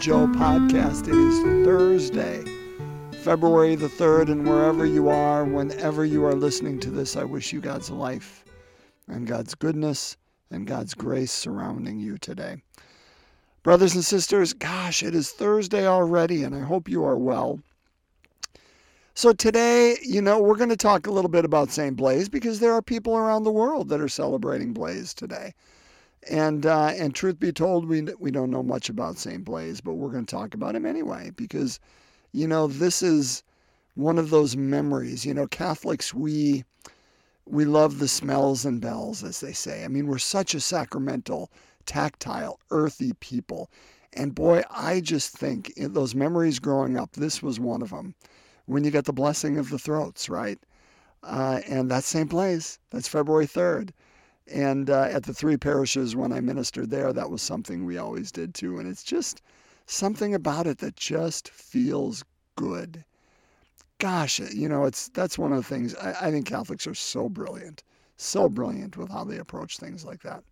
Joe podcast. It is Thursday, February the 3rd, and wherever you are, whenever you are listening to this, I wish you God's life and God's goodness and God's grace surrounding you today. Brothers and sisters, gosh, it is Thursday already, and I hope you are well. So, today, you know, we're going to talk a little bit about St. Blaise because there are people around the world that are celebrating Blaise today. And uh, and truth be told, we we don't know much about Saint Blaise, but we're going to talk about him anyway because, you know, this is one of those memories. You know, Catholics we we love the smells and bells, as they say. I mean, we're such a sacramental, tactile, earthy people, and boy, I just think in those memories growing up, this was one of them. When you get the blessing of the throats, right? Uh, and that's St. Blaise. That's February 3rd. And uh, at the three parishes when I ministered there, that was something we always did too. And it's just something about it that just feels good. Gosh, you know, it's that's one of the things I, I think Catholics are so brilliant, so brilliant with how they approach things like that.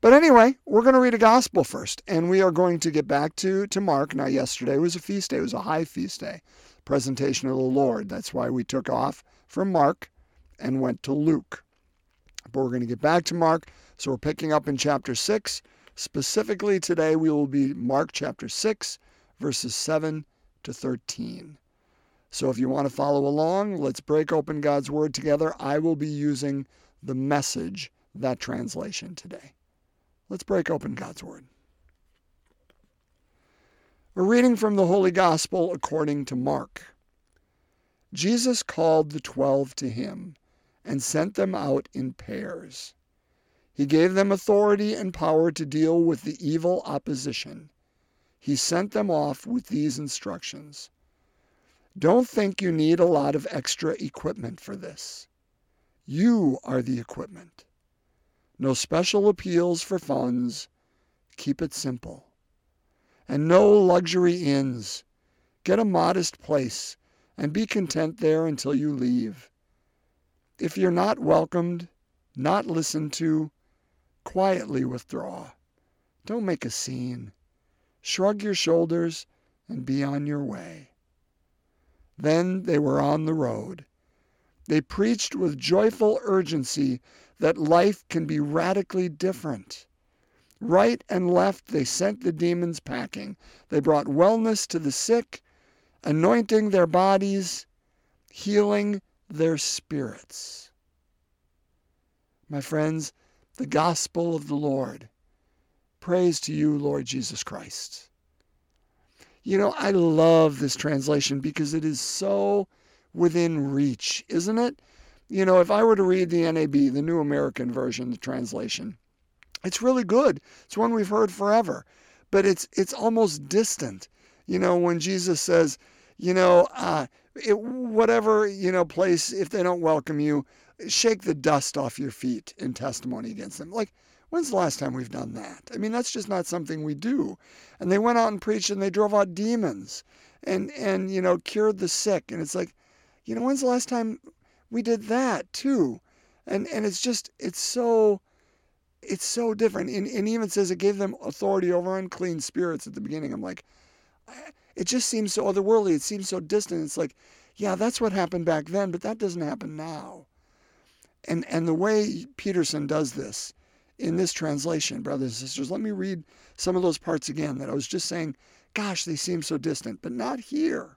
But anyway, we're going to read a gospel first, and we are going to get back to, to Mark. Now, yesterday was a feast day, it was a high feast day, presentation of the Lord. That's why we took off from Mark and went to Luke. But we're going to get back to Mark. So we're picking up in chapter 6. Specifically today, we will be Mark chapter 6, verses 7 to 13. So if you want to follow along, let's break open God's Word together. I will be using the message, that translation today. Let's break open God's Word. A reading from the Holy Gospel according to Mark. Jesus called the twelve to him and sent them out in pairs. He gave them authority and power to deal with the evil opposition. He sent them off with these instructions Don't think you need a lot of extra equipment for this. You are the equipment. No special appeals for funds. Keep it simple. And no luxury inns. Get a modest place and be content there until you leave. If you're not welcomed, not listened to, quietly withdraw. Don't make a scene. Shrug your shoulders and be on your way. Then they were on the road. They preached with joyful urgency that life can be radically different. Right and left, they sent the demons packing. They brought wellness to the sick, anointing their bodies, healing their spirits. My friends, the gospel of the Lord. Praise to you, Lord Jesus Christ. You know, I love this translation because it is so within reach, isn't it? You know, if I were to read the NAB, the New American Version, the translation, it's really good. It's one we've heard forever, but it's it's almost distant. You know, when Jesus says, you know, uh, it, whatever you know place, if they don't welcome you, shake the dust off your feet in testimony against them. Like, when's the last time we've done that? I mean, that's just not something we do. And they went out and preached, and they drove out demons, and and you know cured the sick. And it's like, you know, when's the last time we did that too? And and it's just it's so it's so different. And, and even says it gave them authority over unclean spirits at the beginning. I'm like, it just seems so otherworldly. It seems so distant. It's like, yeah, that's what happened back then, but that doesn't happen now. And and the way Peterson does this in this translation, brothers and sisters, let me read some of those parts again that I was just saying, gosh, they seem so distant, but not here.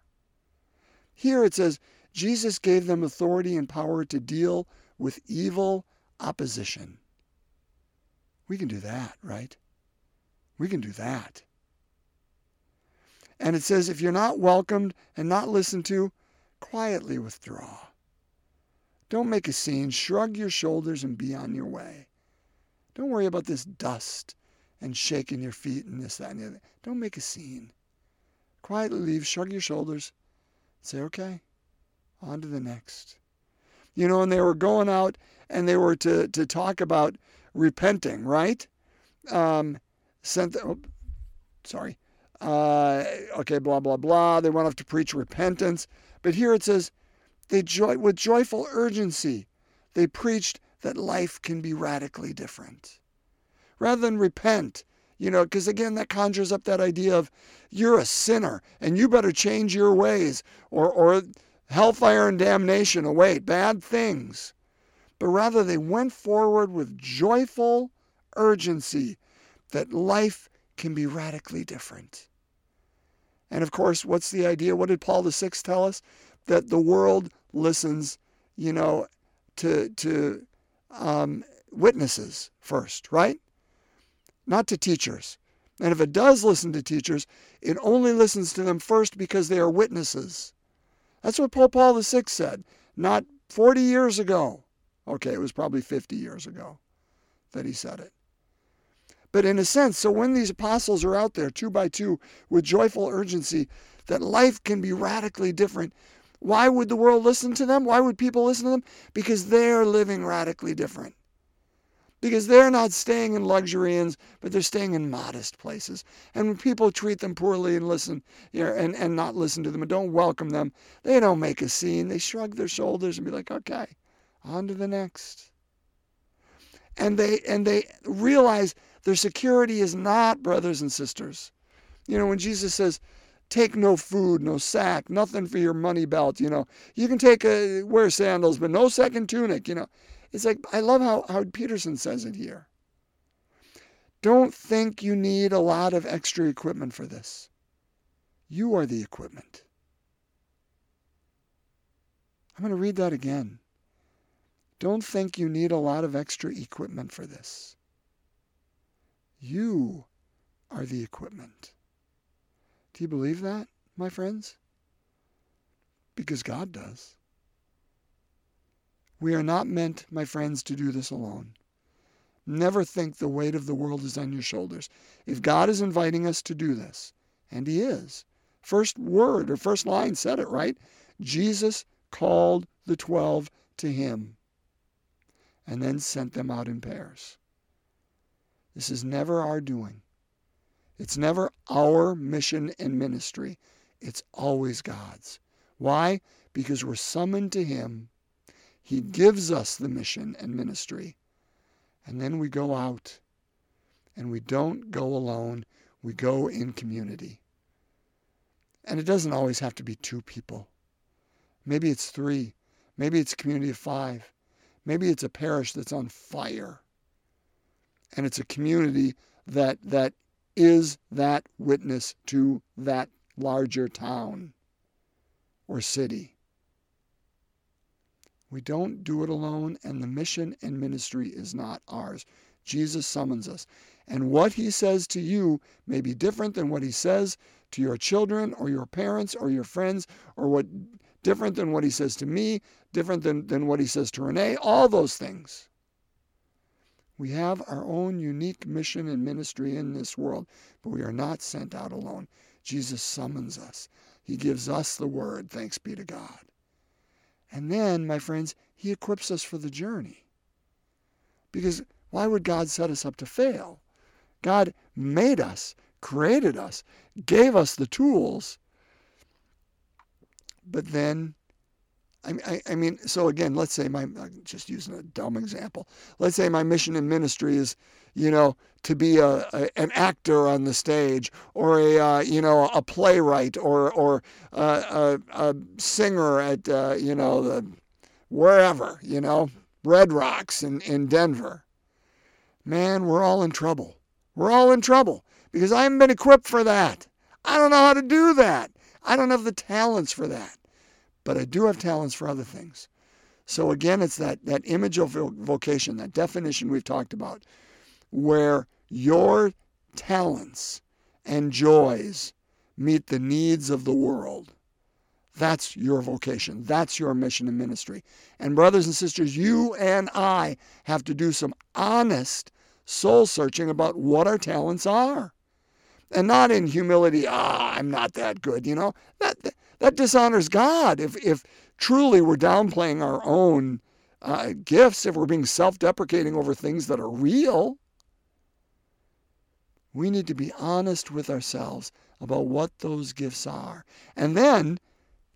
Here it says, Jesus gave them authority and power to deal with evil opposition. We can do that, right? We can do that. And it says, if you're not welcomed and not listened to, quietly withdraw. Don't make a scene. Shrug your shoulders and be on your way. Don't worry about this dust and shaking your feet and this, that, and the other. Don't make a scene. Quietly leave, shrug your shoulders, say, okay, on to the next. You know, and they were going out and they were to, to talk about repenting, right? Um, sent, the, oh, sorry, uh, okay, blah, blah, blah. They went off to preach repentance. But here it says, they joy, with joyful urgency, they preached that life can be radically different. Rather than repent, You know, because again, that conjures up that idea of you're a sinner and you better change your ways or, or hellfire and damnation await, bad things. But rather, they went forward with joyful urgency that life can be radically different. And of course, what's the idea? What did Paul VI tell us? That the world listens, you know, to, to um, witnesses first, right? Not to teachers. And if it does listen to teachers, it only listens to them first because they are witnesses. That's what Pope Paul VI said, not 40 years ago. Okay, it was probably 50 years ago that he said it. But in a sense, so when these apostles are out there two by two with joyful urgency that life can be radically different, why would the world listen to them? Why would people listen to them? Because they're living radically different. Because they're not staying in luxury inns, but they're staying in modest places. And when people treat them poorly and listen, you know, and, and not listen to them and don't welcome them, they don't make a scene. They shrug their shoulders and be like, okay, on to the next. And they and they realize their security is not brothers and sisters. You know, when Jesus says, take no food, no sack, nothing for your money belt, you know. You can take a wear sandals, but no second tunic, you know. It's like I love how, how Peterson says it here. Don't think you need a lot of extra equipment for this. You are the equipment. I'm going to read that again. Don't think you need a lot of extra equipment for this. You are the equipment. Do you believe that, my friends? Because God does. We are not meant, my friends, to do this alone. Never think the weight of the world is on your shoulders. If God is inviting us to do this, and He is, first word or first line said it, right? Jesus called the twelve to Him and then sent them out in pairs. This is never our doing. It's never our mission and ministry. It's always God's. Why? Because we're summoned to Him he gives us the mission and ministry. And then we go out and we don't go alone, we go in community. And it doesn't always have to be two people. Maybe it's three. Maybe it's a community of five. Maybe it's a parish that's on fire. And it's a community that that is that witness to that larger town or city. We don't do it alone, and the mission and ministry is not ours. Jesus summons us. And what he says to you may be different than what he says to your children or your parents or your friends, or what different than what he says to me, different than, than what he says to Renee, all those things. We have our own unique mission and ministry in this world, but we are not sent out alone. Jesus summons us. He gives us the word, thanks be to God. And then, my friends, He equips us for the journey. Because why would God set us up to fail? God made us, created us, gave us the tools, but then I, I, mean, so again, let's say my, I'm just using a dumb example. Let's say my mission in ministry is, you know, to be a, a an actor on the stage, or a, uh, you know, a playwright, or or uh, a, a singer at, uh, you know, the wherever, you know, Red Rocks in in Denver. Man, we're all in trouble. We're all in trouble because I haven't been equipped for that. I don't know how to do that. I don't have the talents for that but I do have talents for other things. So again, it's that, that image of vocation, that definition we've talked about, where your talents and joys meet the needs of the world. That's your vocation. That's your mission and ministry. And, brothers and sisters, you and I have to do some honest soul searching about what our talents are. And not in humility, ah, I'm not that good, you know. That, that dishonors God. If, if truly we're downplaying our own uh, gifts, if we're being self deprecating over things that are real, we need to be honest with ourselves about what those gifts are. And then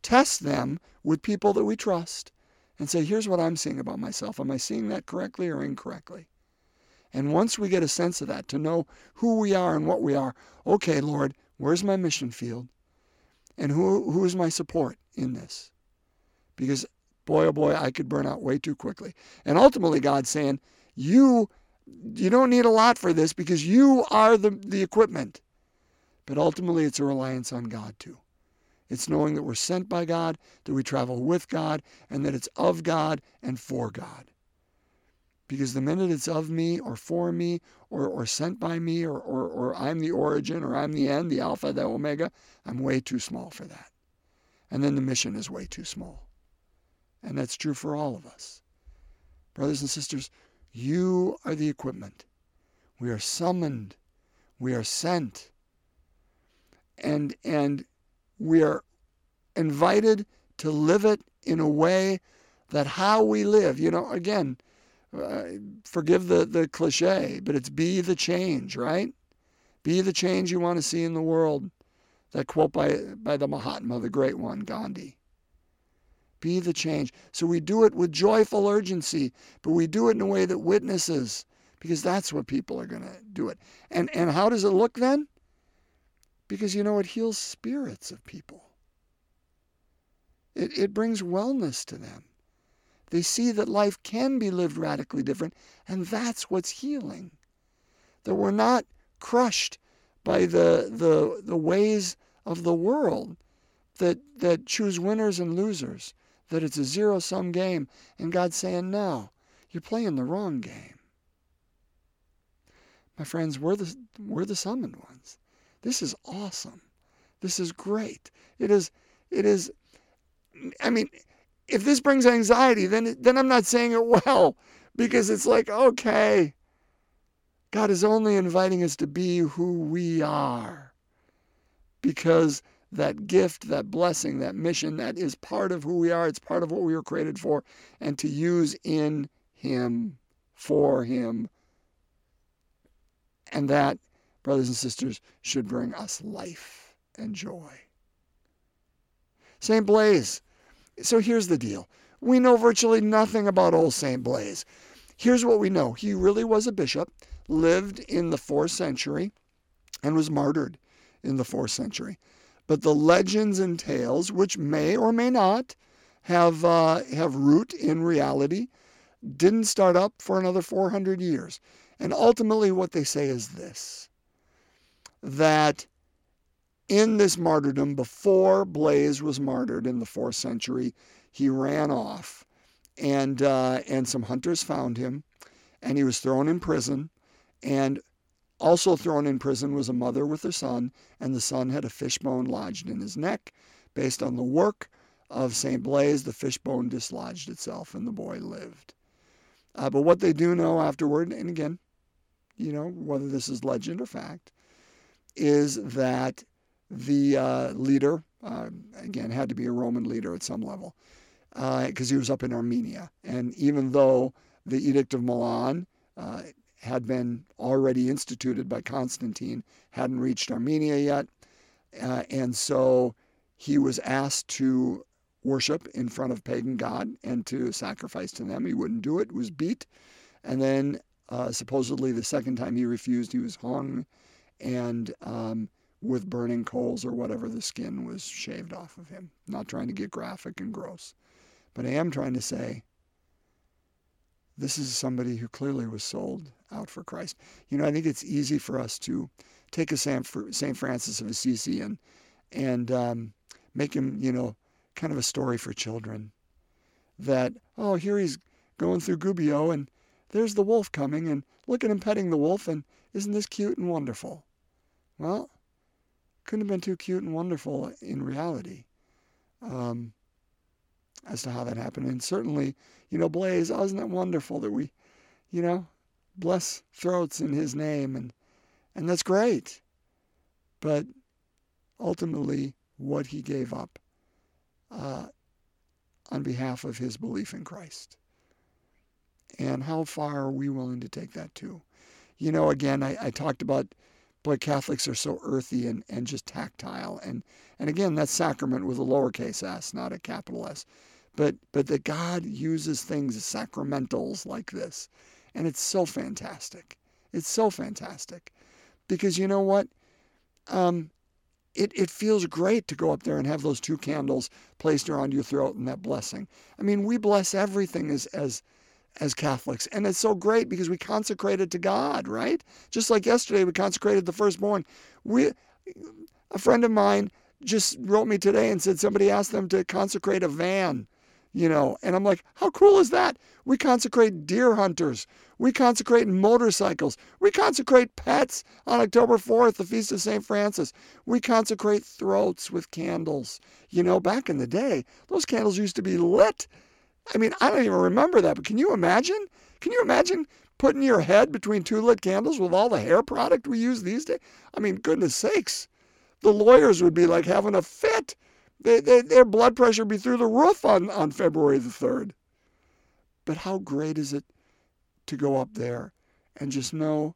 test them with people that we trust and say, here's what I'm seeing about myself. Am I seeing that correctly or incorrectly? And once we get a sense of that, to know who we are and what we are, okay, Lord, where's my mission field? And who who is my support in this? Because boy oh boy, I could burn out way too quickly. And ultimately God's saying, you you don't need a lot for this because you are the, the equipment. But ultimately it's a reliance on God too. It's knowing that we're sent by God, that we travel with God, and that it's of God and for God. Because the minute it's of me or for me or, or sent by me or, or, or I'm the origin or I'm the end, the Alpha, the Omega, I'm way too small for that. And then the mission is way too small. And that's true for all of us. Brothers and sisters, you are the equipment. We are summoned. We are sent. And, and we are invited to live it in a way that how we live, you know, again, uh, forgive the, the cliche, but it's be the change, right? Be the change you want to see in the world. That quote by, by the Mahatma, the great one, Gandhi. Be the change. So we do it with joyful urgency, but we do it in a way that witnesses, because that's what people are going to do it. And, and how does it look then? because you know it heals spirits of people. It, it brings wellness to them. They see that life can be lived radically different, and that's what's healing. That we're not crushed by the, the, the ways of the world that, that choose winners and losers, that it's a zero sum game, and God's saying, no, you're playing the wrong game. My friends, we're the, we're the summoned ones. This is awesome. This is great. It is, it is, I mean, if this brings anxiety, then, then I'm not saying it well because it's like, okay, God is only inviting us to be who we are because that gift, that blessing, that mission, that is part of who we are. It's part of what we were created for and to use in Him, for Him. And that brothers and sisters, should bring us life and joy. St. Blaise. So here's the deal. We know virtually nothing about old St. Blaise. Here's what we know. He really was a bishop, lived in the fourth century, and was martyred in the fourth century. But the legends and tales, which may or may not have, uh, have root in reality, didn't start up for another 400 years. And ultimately, what they say is this that in this martyrdom, before Blaise was martyred in the fourth century, he ran off, and uh, and some hunters found him, and he was thrown in prison, and also thrown in prison was a mother with her son, and the son had a fishbone lodged in his neck. Based on the work of St. Blaise, the fishbone dislodged itself, and the boy lived. Uh, but what they do know afterward, and again, you know, whether this is legend or fact, is that the uh, leader, uh, again, had to be a Roman leader at some level, because uh, he was up in Armenia. And even though the Edict of Milan uh, had been already instituted by Constantine, hadn't reached Armenia yet, uh, and so he was asked to worship in front of pagan god and to sacrifice to them. He wouldn't do it, was beat. And then uh, supposedly the second time he refused, he was hung and um, with burning coals or whatever, the skin was shaved off of him. Not trying to get graphic and gross, but I am trying to say this is somebody who clearly was sold out for Christ. You know, I think it's easy for us to take a Saint Francis of Assisi and and um, make him, you know, kind of a story for children. That oh, here he's going through Gubbio and there's the wolf coming and look at him petting the wolf and isn't this cute and wonderful? Well, couldn't have been too cute and wonderful in reality um, as to how that happened. And certainly, you know, Blaise, isn't it wonderful that we, you know, bless throats in his name and and that's great. But ultimately, what he gave up uh, on behalf of his belief in Christ. And how far are we willing to take that to? You know, again, I, I talked about boy, Catholics are so earthy and, and just tactile. And, and again, that's sacrament with a lowercase s, not a capital S. But, but that God uses things, sacramentals like this. And it's so fantastic. It's so fantastic. Because you know what? Um, it, it feels great to go up there and have those two candles placed around your throat and that blessing. I mean, we bless everything as as as Catholics. And it's so great because we consecrate it to God, right? Just like yesterday we consecrated the firstborn. We a friend of mine just wrote me today and said somebody asked them to consecrate a van, you know, and I'm like, how cool is that? We consecrate deer hunters. We consecrate motorcycles. We consecrate pets on October 4th, the Feast of St. Francis. We consecrate throats with candles. You know, back in the day, those candles used to be lit. I mean, I don't even remember that, but can you imagine? Can you imagine putting your head between two lit candles with all the hair product we use these days? I mean, goodness sakes the lawyers would be like having a fit. They, they, their blood pressure would be through the roof on, on February the 3rd. But how great is it to go up there and just know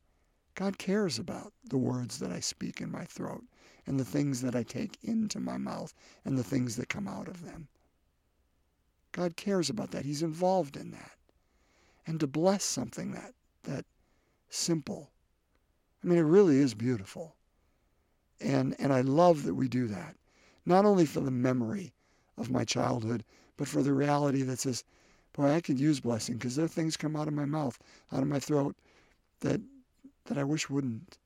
God cares about the words that I speak in my throat and the things that I take into my mouth and the things that come out of them. God cares about that. He's involved in that. And to bless something that that simple. I mean, it really is beautiful. And, and I love that we do that, not only for the memory of my childhood, but for the reality that says, boy, I could use blessing because there are things come out of my mouth, out of my throat that, that I wish wouldn't.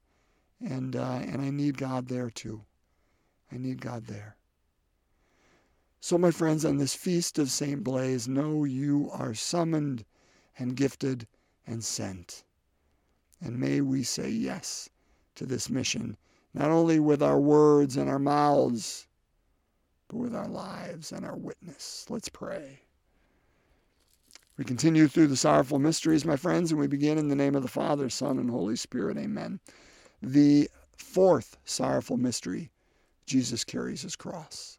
And, uh, and I need God there too. I need God there. So, my friends, on this feast of St. Blaise, know you are summoned and gifted and sent. And may we say yes to this mission not only with our words and our mouths, but with our lives and our witness. Let's pray. We continue through the sorrowful mysteries, my friends, and we begin in the name of the Father, Son, and Holy Spirit. Amen. The fourth sorrowful mystery Jesus carries his cross.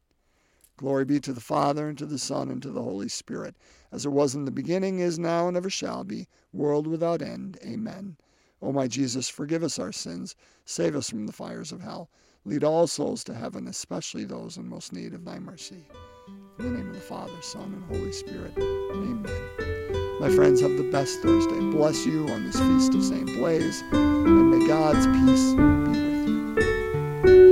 Glory be to the Father, and to the Son, and to the Holy Spirit, as it was in the beginning, is now, and ever shall be, world without end. Amen. O my Jesus, forgive us our sins, save us from the fires of hell, lead all souls to heaven, especially those in most need of thy mercy. In the name of the Father, Son, and Holy Spirit. Amen. My friends, have the best Thursday. Bless you on this feast of St. Blaise, and may God's peace be with you.